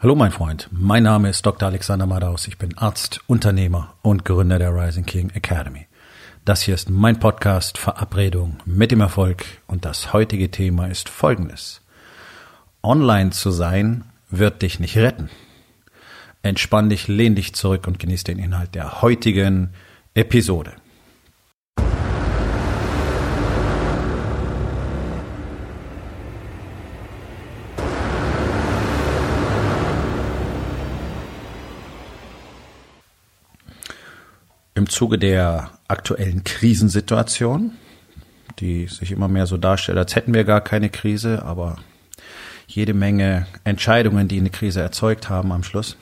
Hallo mein Freund, mein Name ist Dr. Alexander Madaus, ich bin Arzt, Unternehmer und Gründer der Rising King Academy. Das hier ist mein Podcast Verabredung mit dem Erfolg und das heutige Thema ist folgendes. Online zu sein wird dich nicht retten. Entspann dich, lehn dich zurück und genieß den Inhalt der heutigen Episode. Im Zuge der aktuellen Krisensituation, die sich immer mehr so darstellt, als hätten wir gar keine Krise, aber jede Menge Entscheidungen, die eine Krise erzeugt haben am Schluss,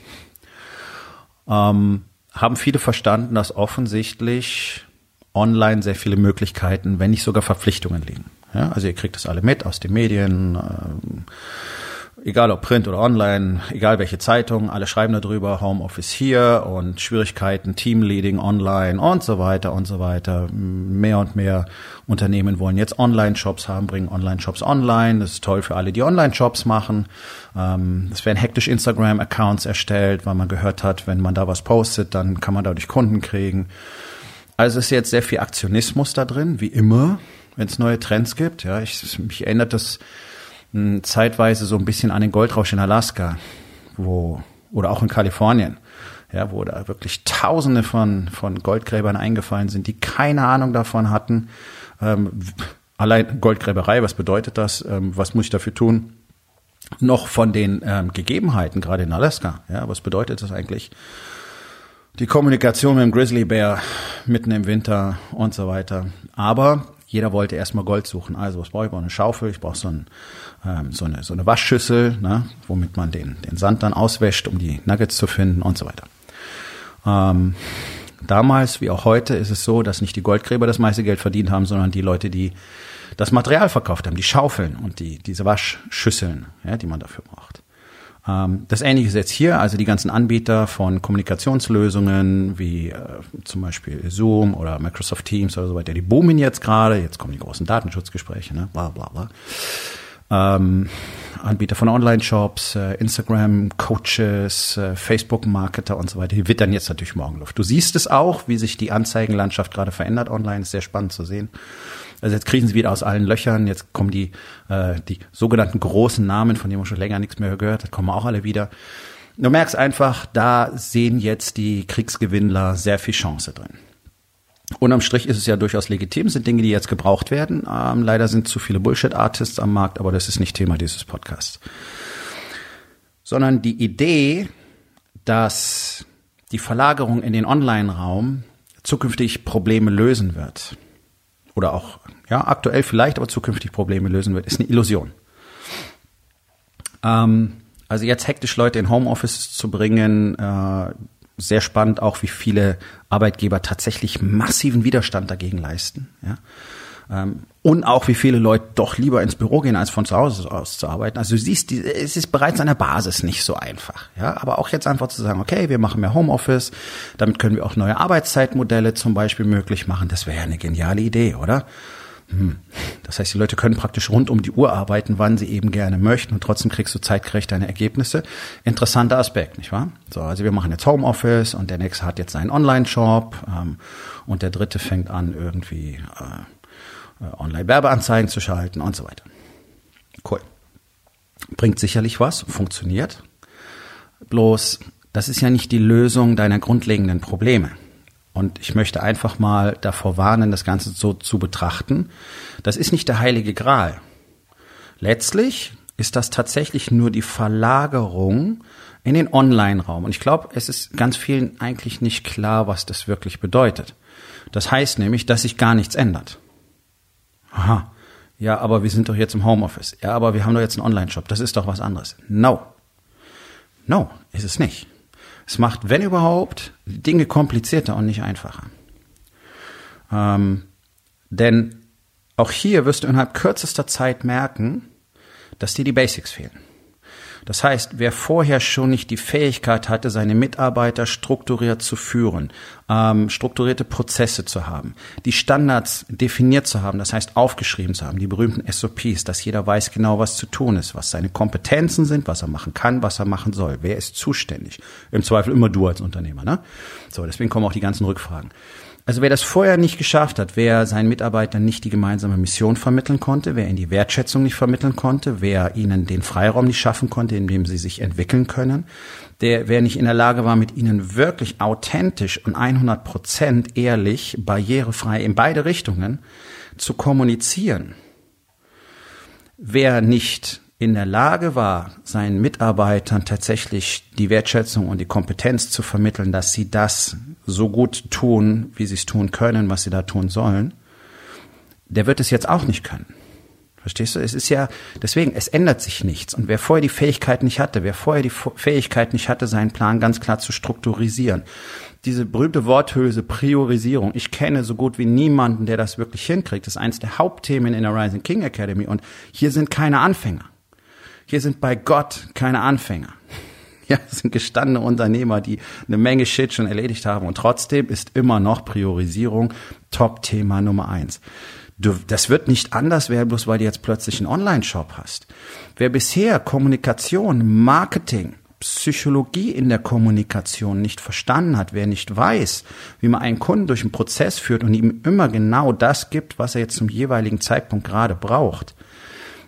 ähm, haben viele verstanden, dass offensichtlich online sehr viele Möglichkeiten, wenn nicht sogar Verpflichtungen liegen. Ja, also ihr kriegt das alle mit aus den Medien. Ähm, egal ob Print oder online, egal welche Zeitung, alle schreiben darüber, Homeoffice hier und Schwierigkeiten, Teamleading online und so weiter und so weiter. Mehr und mehr Unternehmen wollen jetzt Online-Shops haben, bringen Online-Shops online. Das ist toll für alle, die Online-Shops machen. Ähm, es werden hektisch Instagram-Accounts erstellt, weil man gehört hat, wenn man da was postet, dann kann man dadurch Kunden kriegen. Also ist jetzt sehr viel Aktionismus da drin, wie immer, wenn es neue Trends gibt. Ja, ich, mich erinnert das zeitweise so ein bisschen an den Goldrausch in Alaska, wo, oder auch in Kalifornien, ja, wo da wirklich Tausende von, von Goldgräbern eingefallen sind, die keine Ahnung davon hatten. Ähm, allein Goldgräberei, was bedeutet das? Ähm, was muss ich dafür tun? Noch von den ähm, Gegebenheiten, gerade in Alaska. Ja, was bedeutet das eigentlich? Die Kommunikation mit dem Grizzlybär mitten im Winter und so weiter. Aber jeder wollte erstmal Gold suchen. Also was brauche ich? Ich brauche eine Schaufel, ich brauche so, ein, ähm, so, eine, so eine Waschschüssel, ne, womit man den, den Sand dann auswäscht, um die Nuggets zu finden und so weiter. Ähm, damals wie auch heute ist es so, dass nicht die Goldgräber das meiste Geld verdient haben, sondern die Leute, die das Material verkauft haben, die Schaufeln und die, diese Waschschüsseln, ja, die man dafür braucht. Ähm, das Ähnliche ist jetzt hier, also die ganzen Anbieter von Kommunikationslösungen wie äh, zum Beispiel Zoom oder Microsoft Teams oder so weiter, die boomen jetzt gerade, jetzt kommen die großen Datenschutzgespräche, ne? bla bla bla. Ähm, Anbieter von Online-Shops, äh, Instagram-Coaches, äh, Facebook-Marketer und so weiter, die wittern jetzt natürlich Morgenluft. Du siehst es auch, wie sich die Anzeigenlandschaft gerade verändert online, ist sehr spannend zu sehen. Also jetzt kriechen sie wieder aus allen Löchern, jetzt kommen die, äh, die sogenannten großen Namen, von denen man schon länger nichts mehr gehört hat, kommen auch alle wieder. Du merkst einfach, da sehen jetzt die Kriegsgewinnler sehr viel Chance drin. Unterm Strich ist es ja durchaus legitim, sind Dinge, die jetzt gebraucht werden. Ähm, leider sind zu viele Bullshit-Artists am Markt, aber das ist nicht Thema dieses Podcasts. Sondern die Idee, dass die Verlagerung in den Online-Raum zukünftig Probleme lösen wird oder auch ja aktuell vielleicht, aber zukünftig Probleme lösen wird, ist eine Illusion. Ähm, also jetzt hektisch Leute in Homeoffice zu bringen, äh, sehr spannend auch, wie viele Arbeitgeber tatsächlich massiven Widerstand dagegen leisten. Ja. Ähm, und auch wie viele Leute doch lieber ins Büro gehen, als von zu Hause aus zu arbeiten. Also du siehst, es ist bereits an der Basis nicht so einfach. Ja, aber auch jetzt einfach zu sagen, okay, wir machen mehr Homeoffice, damit können wir auch neue Arbeitszeitmodelle zum Beispiel möglich machen. Das wäre ja eine geniale Idee, oder? Hm. Das heißt, die Leute können praktisch rund um die Uhr arbeiten, wann sie eben gerne möchten und trotzdem kriegst du zeitgerecht deine Ergebnisse. Interessanter Aspekt, nicht wahr? So, also wir machen jetzt Homeoffice und der nächste hat jetzt seinen Online-Shop ähm, und der dritte fängt an irgendwie äh, Online-Werbeanzeigen zu schalten und so weiter. Cool. Bringt sicherlich was, funktioniert. Bloß, das ist ja nicht die Lösung deiner grundlegenden Probleme. Und ich möchte einfach mal davor warnen, das Ganze so zu betrachten. Das ist nicht der heilige Gral. Letztlich ist das tatsächlich nur die Verlagerung in den Online-Raum. Und ich glaube, es ist ganz vielen eigentlich nicht klar, was das wirklich bedeutet. Das heißt nämlich, dass sich gar nichts ändert. Aha. Ja, aber wir sind doch jetzt im Homeoffice. Ja, aber wir haben doch jetzt einen Online-Shop. Das ist doch was anderes. No. No, ist es nicht. Es macht, wenn überhaupt, Dinge komplizierter und nicht einfacher. Ähm, denn auch hier wirst du innerhalb kürzester Zeit merken, dass dir die Basics fehlen. Das heißt, wer vorher schon nicht die Fähigkeit hatte, seine Mitarbeiter strukturiert zu führen, ähm, strukturierte Prozesse zu haben, die Standards definiert zu haben, das heißt aufgeschrieben zu haben, die berühmten SOPs, dass jeder weiß genau, was zu tun ist, was seine Kompetenzen sind, was er machen kann, was er machen soll, wer ist zuständig. Im Zweifel immer du als Unternehmer. Ne? So, deswegen kommen auch die ganzen Rückfragen. Also wer das vorher nicht geschafft hat, wer seinen Mitarbeitern nicht die gemeinsame Mission vermitteln konnte, wer ihnen die Wertschätzung nicht vermitteln konnte, wer ihnen den Freiraum nicht schaffen konnte, in dem sie sich entwickeln können, der, wer nicht in der Lage war, mit ihnen wirklich authentisch und 100 Prozent ehrlich, barrierefrei in beide Richtungen zu kommunizieren, wer nicht in der Lage war, seinen Mitarbeitern tatsächlich die Wertschätzung und die Kompetenz zu vermitteln, dass sie das so gut tun, wie sie es tun können, was sie da tun sollen, der wird es jetzt auch nicht können. Verstehst du? Es ist ja, deswegen, es ändert sich nichts. Und wer vorher die Fähigkeit nicht hatte, wer vorher die Fähigkeit nicht hatte, seinen Plan ganz klar zu strukturisieren, diese berühmte Worthülse Priorisierung, ich kenne so gut wie niemanden, der das wirklich hinkriegt. Das ist eines der Hauptthemen in der Rising King Academy. Und hier sind keine Anfänger. Hier sind bei Gott keine Anfänger. Ja, das sind gestandene Unternehmer, die eine Menge Shit schon erledigt haben. Und trotzdem ist immer noch Priorisierung Top-Thema Nummer eins. Du, das wird nicht anders werden, bloß weil du jetzt plötzlich einen Online-Shop hast. Wer bisher Kommunikation, Marketing, Psychologie in der Kommunikation nicht verstanden hat, wer nicht weiß, wie man einen Kunden durch einen Prozess führt und ihm immer genau das gibt, was er jetzt zum jeweiligen Zeitpunkt gerade braucht,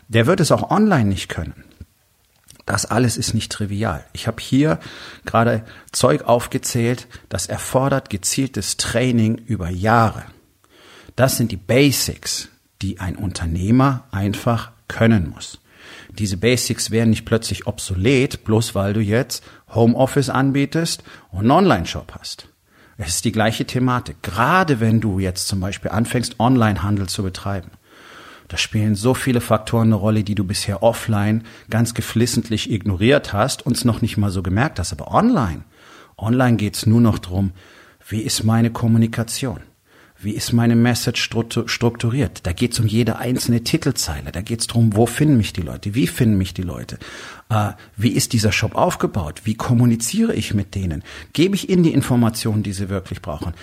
der wird es auch online nicht können. Das alles ist nicht trivial. Ich habe hier gerade Zeug aufgezählt, das erfordert gezieltes Training über Jahre. Das sind die Basics, die ein Unternehmer einfach können muss. Diese Basics werden nicht plötzlich obsolet, bloß weil du jetzt Homeoffice anbietest und einen Online-Shop hast. Es ist die gleiche Thematik. Gerade wenn du jetzt zum Beispiel anfängst, Online-Handel zu betreiben. Da spielen so viele Faktoren eine Rolle, die du bisher offline ganz geflissentlich ignoriert hast und es noch nicht mal so gemerkt hast. Aber online, online geht's nur noch drum, wie ist meine Kommunikation? Wie ist meine Message strukturiert? Da geht's um jede einzelne Titelzeile. Da geht's drum, wo finden mich die Leute? Wie finden mich die Leute? Äh, wie ist dieser Shop aufgebaut? Wie kommuniziere ich mit denen? Gebe ich ihnen die Informationen, die sie wirklich brauchen?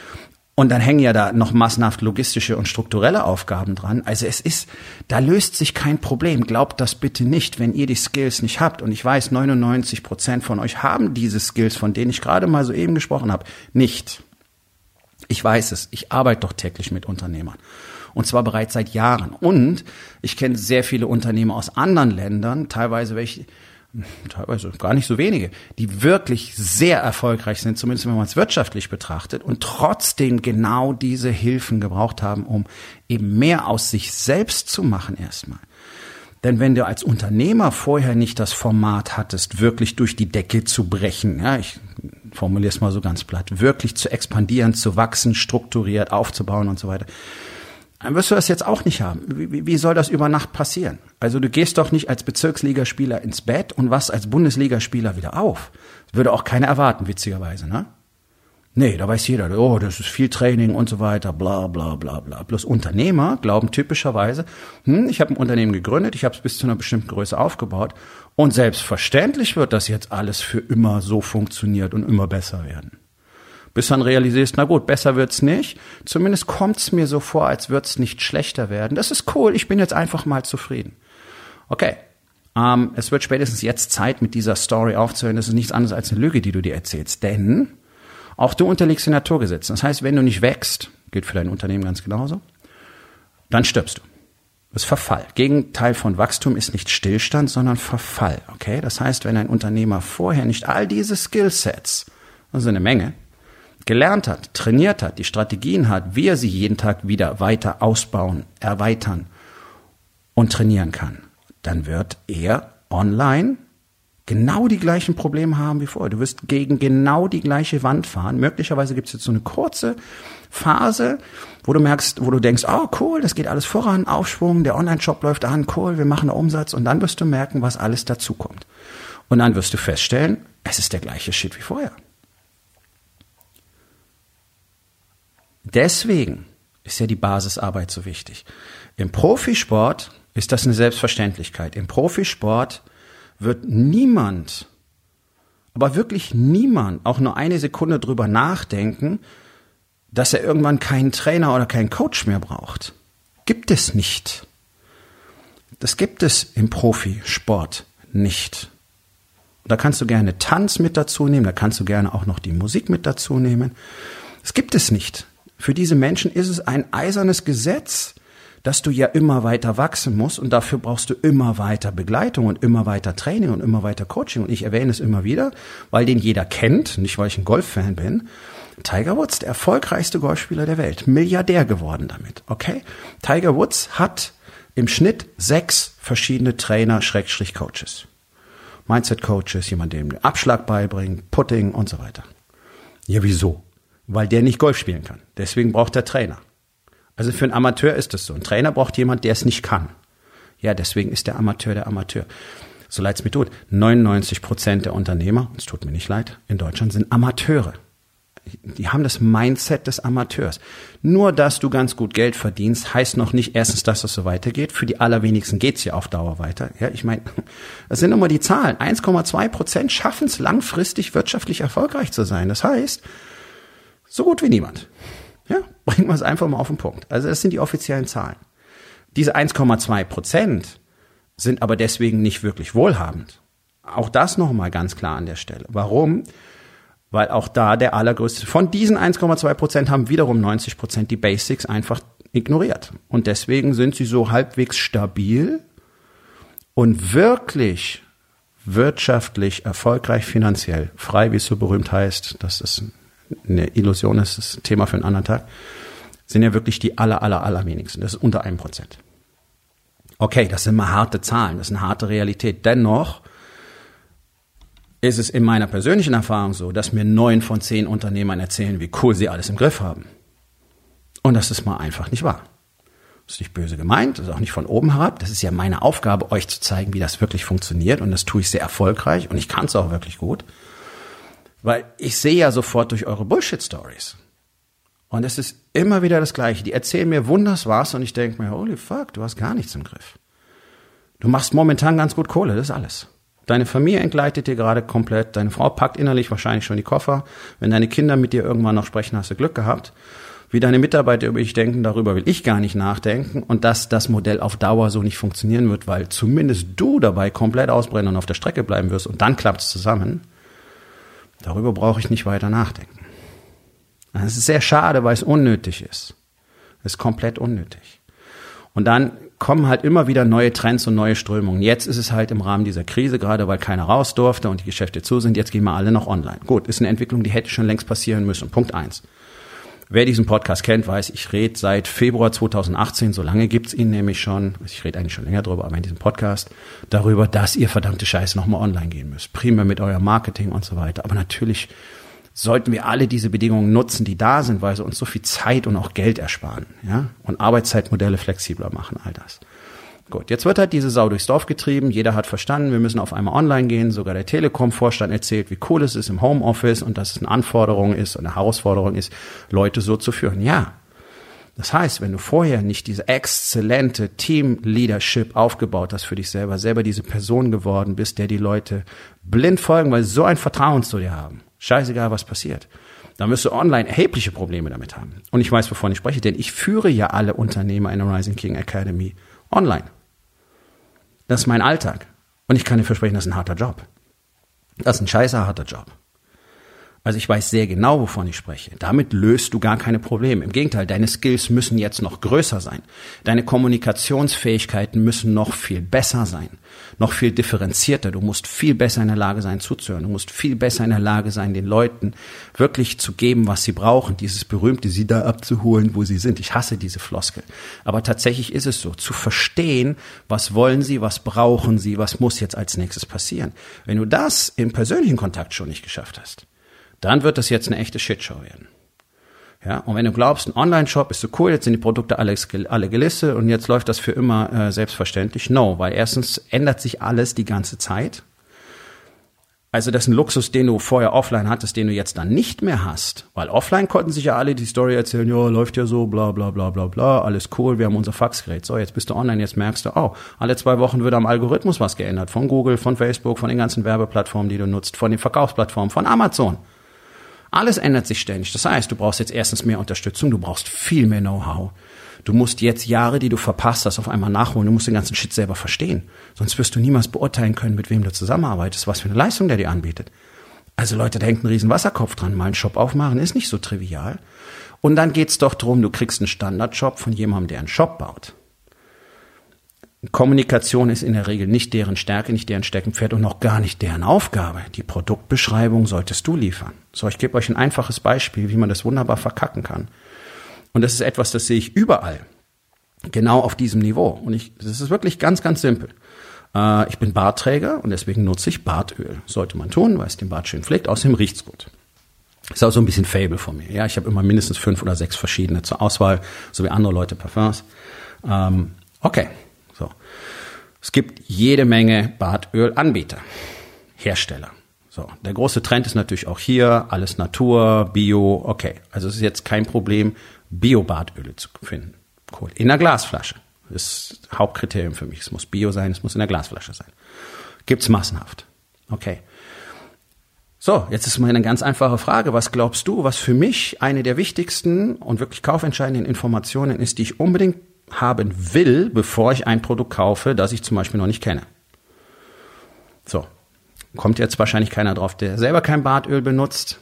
Und dann hängen ja da noch massenhaft logistische und strukturelle Aufgaben dran. Also es ist, da löst sich kein Problem. Glaubt das bitte nicht, wenn ihr die Skills nicht habt. Und ich weiß, 99 Prozent von euch haben diese Skills, von denen ich gerade mal so eben gesprochen habe, nicht. Ich weiß es. Ich arbeite doch täglich mit Unternehmern. Und zwar bereits seit Jahren. Und ich kenne sehr viele Unternehmer aus anderen Ländern, teilweise welche, teilweise gar nicht so wenige, die wirklich sehr erfolgreich sind, zumindest wenn man es wirtschaftlich betrachtet und trotzdem genau diese Hilfen gebraucht haben, um eben mehr aus sich selbst zu machen erstmal. Denn wenn du als Unternehmer vorher nicht das Format hattest, wirklich durch die Decke zu brechen, ja, ich formuliere es mal so ganz platt, wirklich zu expandieren, zu wachsen, strukturiert aufzubauen und so weiter, dann wirst du das jetzt auch nicht haben. Wie, wie soll das über Nacht passieren? Also du gehst doch nicht als Bezirksligaspieler ins Bett und was als Bundesligaspieler wieder auf. Würde auch keiner erwarten, witzigerweise, ne? Nee, da weiß jeder, oh, das ist viel Training und so weiter, bla bla bla bla. Bloß Unternehmer glauben typischerweise, hm, ich habe ein Unternehmen gegründet, ich habe es bis zu einer bestimmten Größe aufgebaut und selbstverständlich wird das jetzt alles für immer so funktioniert und immer besser werden bis dann realisierst, na gut, besser wird's nicht. Zumindest kommt's mir so vor, als wird's nicht schlechter werden. Das ist cool, ich bin jetzt einfach mal zufrieden. Okay, ähm, es wird spätestens jetzt Zeit, mit dieser Story aufzuhören. Das ist nichts anderes als eine Lüge, die du dir erzählst. Denn auch du unterliegst den Naturgesetzen. Das heißt, wenn du nicht wächst, gilt für dein Unternehmen ganz genauso, dann stirbst du. Das ist Verfall. Gegenteil von Wachstum ist nicht Stillstand, sondern Verfall. Okay? Das heißt, wenn ein Unternehmer vorher nicht all diese Skillsets, also eine Menge, gelernt hat, trainiert hat, die Strategien hat, wie er sie jeden Tag wieder weiter ausbauen, erweitern und trainieren kann, dann wird er online genau die gleichen Probleme haben wie vorher. Du wirst gegen genau die gleiche Wand fahren. Möglicherweise gibt es jetzt so eine kurze Phase, wo du merkst, wo du denkst, oh cool, das geht alles voran, Aufschwung, der Online-Shop läuft an, cool, wir machen Umsatz und dann wirst du merken, was alles dazukommt. Und dann wirst du feststellen, es ist der gleiche Shit wie vorher. Deswegen ist ja die Basisarbeit so wichtig. Im Profisport ist das eine Selbstverständlichkeit. Im Profisport wird niemand, aber wirklich niemand auch nur eine Sekunde drüber nachdenken, dass er irgendwann keinen Trainer oder keinen Coach mehr braucht. Gibt es nicht. Das gibt es im Profisport nicht. Da kannst du gerne Tanz mit dazu nehmen, da kannst du gerne auch noch die Musik mit dazu nehmen. Das gibt es nicht. Für diese Menschen ist es ein eisernes Gesetz, dass du ja immer weiter wachsen musst und dafür brauchst du immer weiter Begleitung und immer weiter Training und immer weiter Coaching. Und ich erwähne es immer wieder, weil den jeder kennt, nicht weil ich ein Golffan bin. Tiger Woods, der erfolgreichste Golfspieler der Welt, Milliardär geworden damit, okay? Tiger Woods hat im Schnitt sechs verschiedene Trainer, Schrägstrich Coaches. Mindset Coaches, jemand, dem Abschlag beibringt, Putting und so weiter. Ja, wieso? Weil der nicht Golf spielen kann. Deswegen braucht er Trainer. Also für einen Amateur ist das so. Ein Trainer braucht jemand, der es nicht kann. Ja, deswegen ist der Amateur der Amateur. So leid's mir tut. 99 Prozent der Unternehmer, es tut mir nicht leid, in Deutschland sind Amateure. Die haben das Mindset des Amateurs. Nur, dass du ganz gut Geld verdienst, heißt noch nicht erstens, dass das so weitergeht. Für die allerwenigsten geht's ja auf Dauer weiter. Ja, ich meine, das sind immer die Zahlen. 1,2 Prozent schaffen es langfristig wirtschaftlich erfolgreich zu sein. Das heißt, so gut wie niemand. Ja, bringen wir es einfach mal auf den Punkt. Also das sind die offiziellen Zahlen. Diese 1,2 Prozent sind aber deswegen nicht wirklich wohlhabend. Auch das nochmal ganz klar an der Stelle. Warum? Weil auch da der allergrößte, von diesen 1,2 Prozent haben wiederum 90 Prozent die Basics einfach ignoriert. Und deswegen sind sie so halbwegs stabil und wirklich wirtschaftlich erfolgreich finanziell, frei, wie es so berühmt heißt, das ist eine Illusion ist, das Thema für einen anderen Tag, sind ja wirklich die aller, aller, allerwenigsten. Das ist unter einem Prozent. Okay, das sind mal harte Zahlen, das ist eine harte Realität. Dennoch ist es in meiner persönlichen Erfahrung so, dass mir neun von zehn Unternehmern erzählen, wie cool sie alles im Griff haben. Und das ist mal einfach nicht wahr. Das ist nicht böse gemeint, das ist auch nicht von oben herab. Das ist ja meine Aufgabe, euch zu zeigen, wie das wirklich funktioniert. Und das tue ich sehr erfolgreich und ich kann es auch wirklich gut. Weil ich sehe ja sofort durch eure Bullshit-Stories. Und es ist immer wieder das Gleiche. Die erzählen mir wunders was und ich denke mir, holy fuck, du hast gar nichts im Griff. Du machst momentan ganz gut Kohle, das ist alles. Deine Familie entgleitet dir gerade komplett, deine Frau packt innerlich wahrscheinlich schon die Koffer. Wenn deine Kinder mit dir irgendwann noch sprechen, hast du Glück gehabt. Wie deine Mitarbeiter über dich denken, darüber will ich gar nicht nachdenken. Und dass das Modell auf Dauer so nicht funktionieren wird, weil zumindest du dabei komplett ausbrennen und auf der Strecke bleiben wirst und dann klappt es zusammen Darüber brauche ich nicht weiter nachdenken. Es ist sehr schade, weil es unnötig ist. Es ist komplett unnötig. Und dann kommen halt immer wieder neue Trends und neue Strömungen. Jetzt ist es halt im Rahmen dieser Krise, gerade weil keiner raus durfte und die Geschäfte zu sind, jetzt gehen wir alle noch online. Gut, ist eine Entwicklung, die hätte schon längst passieren müssen. Punkt eins. Wer diesen Podcast kennt, weiß, ich rede seit Februar 2018, so lange gibt's ihn nämlich schon, ich rede eigentlich schon länger drüber, aber in diesem Podcast, darüber, dass ihr verdammte Scheiße nochmal online gehen müsst. Prima mit eurem Marketing und so weiter. Aber natürlich sollten wir alle diese Bedingungen nutzen, die da sind, weil sie uns so viel Zeit und auch Geld ersparen, ja, und Arbeitszeitmodelle flexibler machen, all das. Gut, jetzt wird halt diese Sau durchs Dorf getrieben. Jeder hat verstanden, wir müssen auf einmal online gehen. Sogar der Telekom-Vorstand erzählt, wie cool es ist im Homeoffice und dass es eine Anforderung ist und eine Herausforderung ist, Leute so zu führen. Ja. Das heißt, wenn du vorher nicht diese exzellente Team-Leadership aufgebaut hast für dich selber, selber diese Person geworden bist, der die Leute blind folgen, weil sie so ein Vertrauen zu dir haben. Scheißegal, was passiert dann wirst du online erhebliche Probleme damit haben. Und ich weiß, wovon ich spreche, denn ich führe ja alle Unternehmer in der Rising King Academy online. Das ist mein Alltag. Und ich kann dir versprechen, das ist ein harter Job. Das ist ein scheiße harter Job. Also ich weiß sehr genau, wovon ich spreche. Damit löst du gar keine Probleme. Im Gegenteil, deine Skills müssen jetzt noch größer sein. Deine Kommunikationsfähigkeiten müssen noch viel besser sein. Noch viel differenzierter. Du musst viel besser in der Lage sein zuzuhören. Du musst viel besser in der Lage sein, den Leuten wirklich zu geben, was sie brauchen. Dieses berühmte, sie da abzuholen, wo sie sind. Ich hasse diese Floskel. Aber tatsächlich ist es so. Zu verstehen, was wollen sie, was brauchen sie, was muss jetzt als nächstes passieren. Wenn du das im persönlichen Kontakt schon nicht geschafft hast, dann wird das jetzt eine echte Shitshow werden. Ja, und wenn du glaubst, ein Online-Shop ist so cool, jetzt sind die Produkte alle, alle gelistet und jetzt läuft das für immer äh, selbstverständlich. No, weil erstens ändert sich alles die ganze Zeit. Also das ist ein Luxus, den du vorher offline hattest, den du jetzt dann nicht mehr hast. Weil offline konnten sich ja alle die Story erzählen, ja, läuft ja so, bla bla bla bla bla, alles cool, wir haben unser Faxgerät. So, jetzt bist du online, jetzt merkst du, oh, alle zwei Wochen wird am Algorithmus was geändert. Von Google, von Facebook, von den ganzen Werbeplattformen, die du nutzt, von den Verkaufsplattformen, von Amazon. Alles ändert sich ständig. Das heißt, du brauchst jetzt erstens mehr Unterstützung, du brauchst viel mehr Know-how. Du musst jetzt Jahre, die du verpasst hast, auf einmal nachholen. Du musst den ganzen Shit selber verstehen. Sonst wirst du niemals beurteilen können, mit wem du zusammenarbeitest, was für eine Leistung der dir anbietet. Also Leute, da hängt ein riesen Wasserkopf dran. Mal einen Shop aufmachen ist nicht so trivial. Und dann geht's doch drum, du kriegst einen Standardjob von jemandem, der einen Shop baut. Kommunikation ist in der Regel nicht deren Stärke, nicht deren Steckenpferd und noch gar nicht deren Aufgabe. Die Produktbeschreibung solltest du liefern. So, ich gebe euch ein einfaches Beispiel, wie man das wunderbar verkacken kann. Und das ist etwas, das sehe ich überall. Genau auf diesem Niveau. Und ich, das ist wirklich ganz, ganz simpel. Äh, ich bin Bartträger und deswegen nutze ich Bartöl. Sollte man tun, weil es den Bart schön pflegt. Außerdem riecht's gut. Ist auch so ein bisschen Fable von mir. Ja, ich habe immer mindestens fünf oder sechs verschiedene zur Auswahl, so wie andere Leute Parfums. Ähm, okay, so. Es gibt jede Menge Bartölanbieter, Hersteller. So, der große Trend ist natürlich auch hier alles Natur, Bio. Okay, also es ist jetzt kein Problem, Bio-Bartöle zu finden. Cool. In der Glasflasche. Das ist Hauptkriterium für mich. Es muss Bio sein, es muss in der Glasflasche sein. Gibt's massenhaft. Okay. So, jetzt ist mal eine ganz einfache Frage. Was glaubst du, was für mich eine der wichtigsten und wirklich kaufentscheidenden Informationen ist, die ich unbedingt haben will, bevor ich ein Produkt kaufe, das ich zum Beispiel noch nicht kenne? So. Kommt jetzt wahrscheinlich keiner drauf, der selber kein Bartöl benutzt.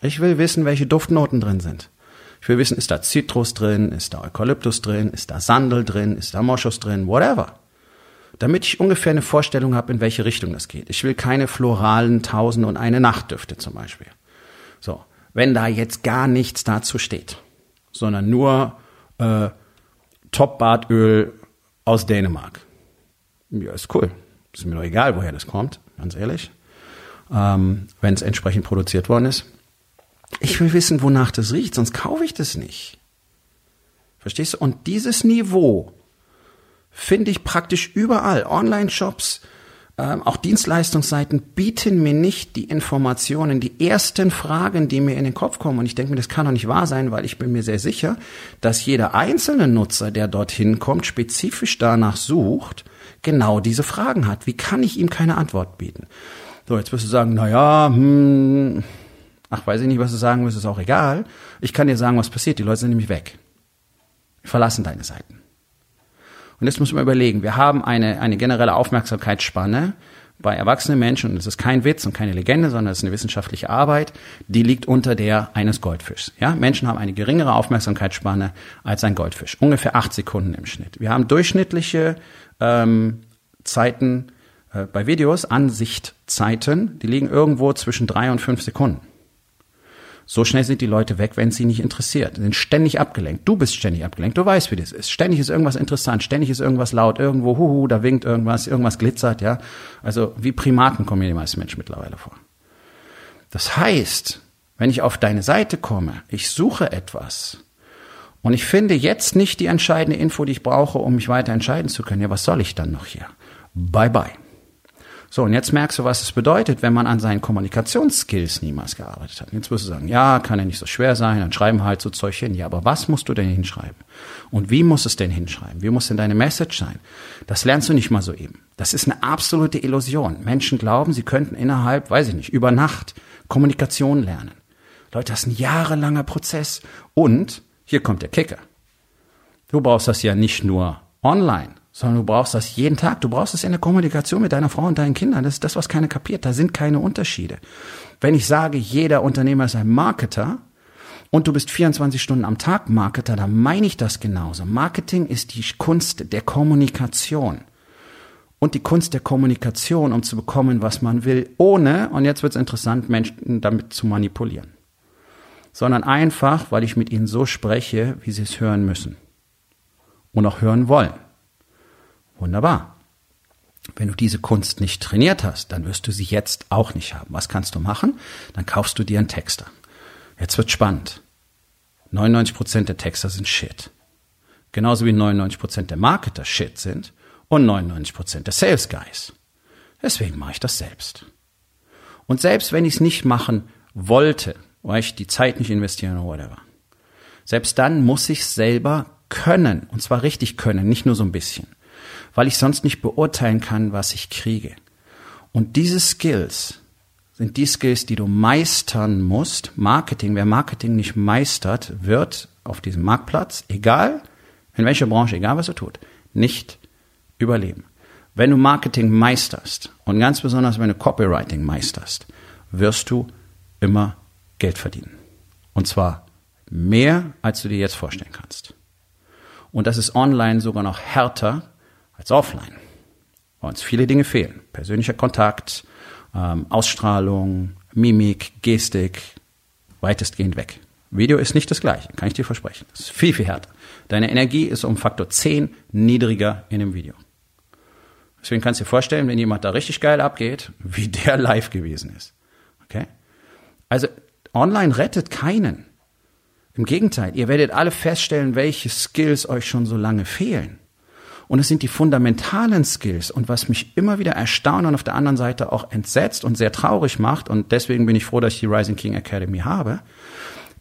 Ich will wissen, welche Duftnoten drin sind. Ich will wissen, ist da Zitrus drin, ist da Eukalyptus drin, ist da Sandel drin, ist da Moschus drin, whatever. Damit ich ungefähr eine Vorstellung habe, in welche Richtung das geht. Ich will keine floralen Tausend und eine Nachtdüfte zum Beispiel. So, wenn da jetzt gar nichts dazu steht, sondern nur äh, Top-Bartöl aus Dänemark. Ja, ist cool. Ist mir doch egal, woher das kommt, ganz ehrlich. Ähm, wenn es entsprechend produziert worden ist. Ich will wissen, wonach das riecht, sonst kaufe ich das nicht. Verstehst du? Und dieses Niveau finde ich praktisch überall. Online-Shops, ähm, auch Dienstleistungsseiten bieten mir nicht die Informationen, die ersten Fragen, die mir in den Kopf kommen. Und ich denke mir, das kann doch nicht wahr sein, weil ich bin mir sehr sicher, dass jeder einzelne Nutzer, der dorthin kommt, spezifisch danach sucht, genau diese Fragen hat. Wie kann ich ihm keine Antwort bieten? So, jetzt wirst du sagen, na ja, hm, Ach, weiß ich nicht, was du sagen willst, ist auch egal. Ich kann dir sagen, was passiert. Die Leute sind nämlich weg. Verlassen deine Seiten. Und jetzt muss man überlegen, wir haben eine, eine generelle Aufmerksamkeitsspanne bei erwachsenen Menschen, und das ist kein Witz und keine Legende, sondern es ist eine wissenschaftliche Arbeit, die liegt unter der eines Goldfischs. Ja, Menschen haben eine geringere Aufmerksamkeitsspanne als ein Goldfisch. Ungefähr acht Sekunden im Schnitt. Wir haben durchschnittliche ähm, Zeiten äh, bei Videos, Ansichtzeiten, die liegen irgendwo zwischen drei und fünf Sekunden. So schnell sind die Leute weg, wenn sie nicht interessiert. Sie sind ständig abgelenkt. Du bist ständig abgelenkt. Du weißt, wie das ist. Ständig ist irgendwas interessant. Ständig ist irgendwas laut. Irgendwo, huhu, da winkt irgendwas. Irgendwas glitzert, ja. Also, wie Primaten kommen mir die meisten Menschen mittlerweile vor. Das heißt, wenn ich auf deine Seite komme, ich suche etwas und ich finde jetzt nicht die entscheidende Info, die ich brauche, um mich weiter entscheiden zu können, ja, was soll ich dann noch hier? Bye bye. So, und jetzt merkst du, was es bedeutet, wenn man an seinen Kommunikationsskills niemals gearbeitet hat. Jetzt wirst du sagen, ja, kann ja nicht so schwer sein, dann schreiben halt so Zeug hin. Ja, aber was musst du denn hinschreiben? Und wie musst du es denn hinschreiben? Wie muss denn deine Message sein? Das lernst du nicht mal so eben. Das ist eine absolute Illusion. Menschen glauben, sie könnten innerhalb, weiß ich nicht, über Nacht Kommunikation lernen. Leute, das ist ein jahrelanger Prozess. Und hier kommt der Kicker. Du brauchst das ja nicht nur online sondern du brauchst das jeden Tag. Du brauchst es in der Kommunikation mit deiner Frau und deinen Kindern. Das ist das, was keiner kapiert. Da sind keine Unterschiede. Wenn ich sage, jeder Unternehmer ist ein Marketer und du bist 24 Stunden am Tag Marketer, dann meine ich das genauso. Marketing ist die Kunst der Kommunikation. Und die Kunst der Kommunikation, um zu bekommen, was man will, ohne, und jetzt wird es interessant, Menschen damit zu manipulieren. Sondern einfach, weil ich mit ihnen so spreche, wie sie es hören müssen. Und auch hören wollen. Wunderbar. Wenn du diese Kunst nicht trainiert hast, dann wirst du sie jetzt auch nicht haben. Was kannst du machen? Dann kaufst du dir einen Texter. Jetzt wird spannend. 99% der Texter sind Shit. Genauso wie 99% der Marketer Shit sind und 99% der Sales Guys. Deswegen mache ich das selbst. Und selbst wenn ich es nicht machen wollte, weil ich die Zeit nicht investieren oder whatever, selbst dann muss ich selber können. Und zwar richtig können, nicht nur so ein bisschen. Weil ich sonst nicht beurteilen kann, was ich kriege. Und diese Skills sind die Skills, die du meistern musst. Marketing, wer Marketing nicht meistert, wird auf diesem Marktplatz, egal in welcher Branche, egal was er tut, nicht überleben. Wenn du Marketing meisterst und ganz besonders wenn du Copywriting meisterst, wirst du immer Geld verdienen. Und zwar mehr, als du dir jetzt vorstellen kannst. Und das ist online sogar noch härter als offline, uns viele Dinge fehlen. Persönlicher Kontakt, ähm, Ausstrahlung, Mimik, Gestik, weitestgehend weg. Video ist nicht das gleiche, kann ich dir versprechen. Es ist viel, viel härter. Deine Energie ist um Faktor 10 niedriger in dem Video. Deswegen kannst du dir vorstellen, wenn jemand da richtig geil abgeht, wie der live gewesen ist. Okay? Also online rettet keinen. Im Gegenteil, ihr werdet alle feststellen, welche Skills euch schon so lange fehlen. Und es sind die fundamentalen Skills. Und was mich immer wieder erstaunt und auf der anderen Seite auch entsetzt und sehr traurig macht, und deswegen bin ich froh, dass ich die Rising King Academy habe,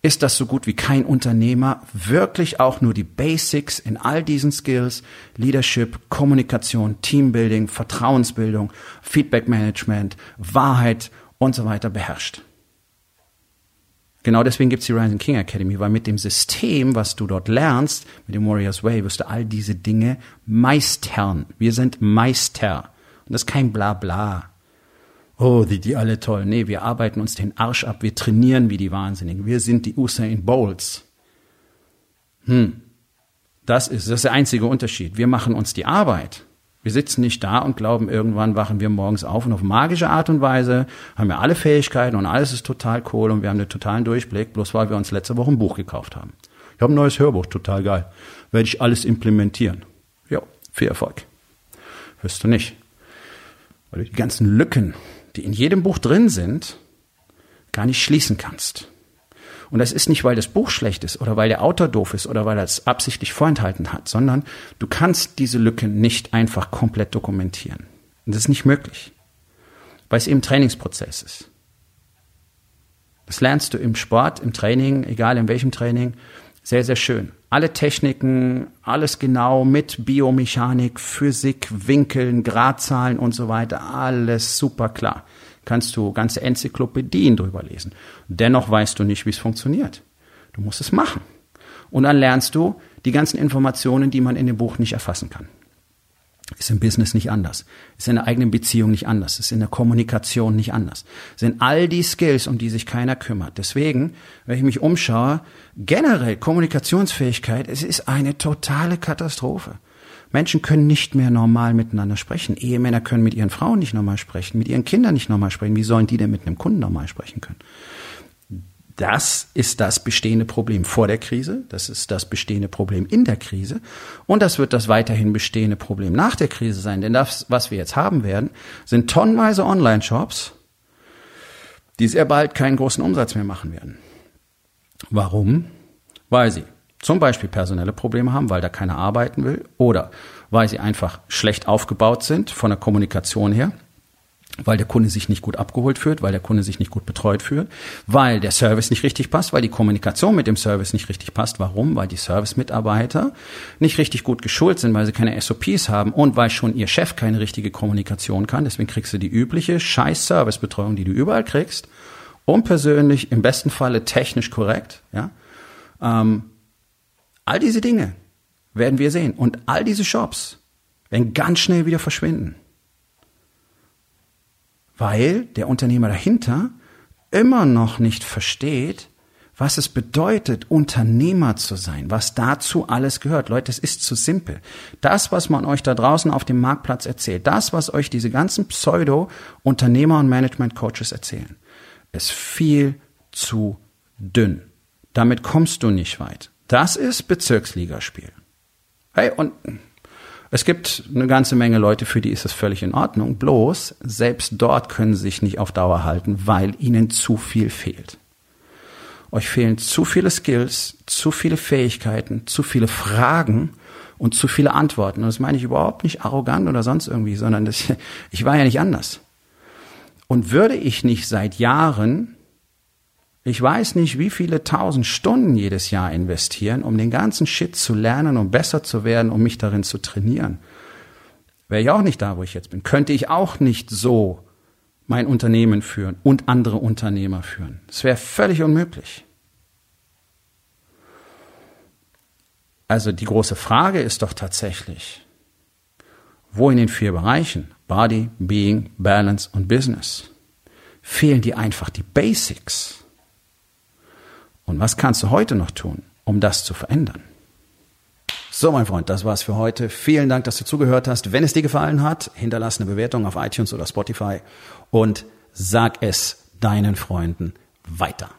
ist, dass so gut wie kein Unternehmer wirklich auch nur die Basics in all diesen Skills, Leadership, Kommunikation, Teambuilding, Vertrauensbildung, Feedback Management, Wahrheit und so weiter beherrscht. Genau deswegen gibt es die Rising King Academy, weil mit dem System, was du dort lernst, mit dem Warriors Way, wirst du all diese Dinge meistern. Wir sind Meister. Und das ist kein Blabla. Oh, die, die alle toll. Nee, wir arbeiten uns den Arsch ab, wir trainieren wie die Wahnsinnigen. Wir sind die Usain Bowls. Hm. Das ist, das ist der einzige Unterschied. Wir machen uns die Arbeit. Wir sitzen nicht da und glauben, irgendwann wachen wir morgens auf und auf magische Art und Weise haben wir alle Fähigkeiten und alles ist total cool und wir haben einen totalen Durchblick, bloß weil wir uns letzte Woche ein Buch gekauft haben. Ich habe ein neues Hörbuch, total geil. Werde ich alles implementieren. Ja, viel Erfolg. Wirst du nicht. Weil du die ganzen Lücken, die in jedem Buch drin sind, gar nicht schließen kannst. Und das ist nicht, weil das Buch schlecht ist oder weil der Autor doof ist oder weil er es absichtlich vorenthalten hat, sondern du kannst diese Lücke nicht einfach komplett dokumentieren. Und das ist nicht möglich, weil es eben Trainingsprozess ist. Das lernst du im Sport, im Training, egal in welchem Training, sehr, sehr schön. Alle Techniken, alles genau mit Biomechanik, Physik, Winkeln, Gradzahlen und so weiter, alles super klar kannst du ganze Enzyklopädien drüber lesen. Dennoch weißt du nicht, wie es funktioniert. Du musst es machen. Und dann lernst du die ganzen Informationen, die man in dem Buch nicht erfassen kann. Ist im Business nicht anders. Ist in der eigenen Beziehung nicht anders. Ist in der Kommunikation nicht anders. Sind all die Skills, um die sich keiner kümmert. Deswegen, wenn ich mich umschaue, generell Kommunikationsfähigkeit, es ist eine totale Katastrophe. Menschen können nicht mehr normal miteinander sprechen. Ehemänner können mit ihren Frauen nicht normal sprechen, mit ihren Kindern nicht normal sprechen. Wie sollen die denn mit einem Kunden normal sprechen können? Das ist das bestehende Problem vor der Krise, das ist das bestehende Problem in der Krise und das wird das weiterhin bestehende Problem nach der Krise sein. Denn das, was wir jetzt haben werden, sind tonnenweise Online-Shops, die sehr bald keinen großen Umsatz mehr machen werden. Warum? Weil sie zum Beispiel personelle Probleme haben, weil da keiner arbeiten will oder weil sie einfach schlecht aufgebaut sind von der Kommunikation her, weil der Kunde sich nicht gut abgeholt fühlt, weil der Kunde sich nicht gut betreut fühlt, weil der Service nicht richtig passt, weil die Kommunikation mit dem Service nicht richtig passt. Warum? Weil die Service-Mitarbeiter nicht richtig gut geschult sind, weil sie keine SOPs haben und weil schon ihr Chef keine richtige Kommunikation kann. Deswegen kriegst du die übliche Scheiß-Service-Betreuung, die du überall kriegst, unpersönlich, im besten Falle technisch korrekt, ja. Ähm, All diese Dinge werden wir sehen. Und all diese Shops werden ganz schnell wieder verschwinden. Weil der Unternehmer dahinter immer noch nicht versteht, was es bedeutet, Unternehmer zu sein, was dazu alles gehört. Leute, es ist zu simpel. Das, was man euch da draußen auf dem Marktplatz erzählt, das, was euch diese ganzen Pseudo-Unternehmer und Management-Coaches erzählen, ist viel zu dünn. Damit kommst du nicht weit. Das ist Bezirksligaspiel. Hey, und es gibt eine ganze Menge Leute, für die ist das völlig in Ordnung. Bloß, selbst dort können sie sich nicht auf Dauer halten, weil ihnen zu viel fehlt. Euch fehlen zu viele Skills, zu viele Fähigkeiten, zu viele Fragen und zu viele Antworten. Und das meine ich überhaupt nicht arrogant oder sonst irgendwie, sondern das, ich war ja nicht anders. Und würde ich nicht seit Jahren, ich weiß nicht, wie viele tausend Stunden jedes Jahr investieren, um den ganzen Shit zu lernen, um besser zu werden, um mich darin zu trainieren, wäre ich auch nicht da, wo ich jetzt bin. Könnte ich auch nicht so mein Unternehmen führen und andere Unternehmer führen. Es wäre völlig unmöglich. Also die große Frage ist doch tatsächlich, wo in den vier Bereichen Body, Being, Balance und Business fehlen dir einfach die Basics? Und was kannst du heute noch tun, um das zu verändern? So, mein Freund, das war's für heute. Vielen Dank, dass du zugehört hast. Wenn es dir gefallen hat, hinterlass eine Bewertung auf iTunes oder Spotify und sag es deinen Freunden weiter.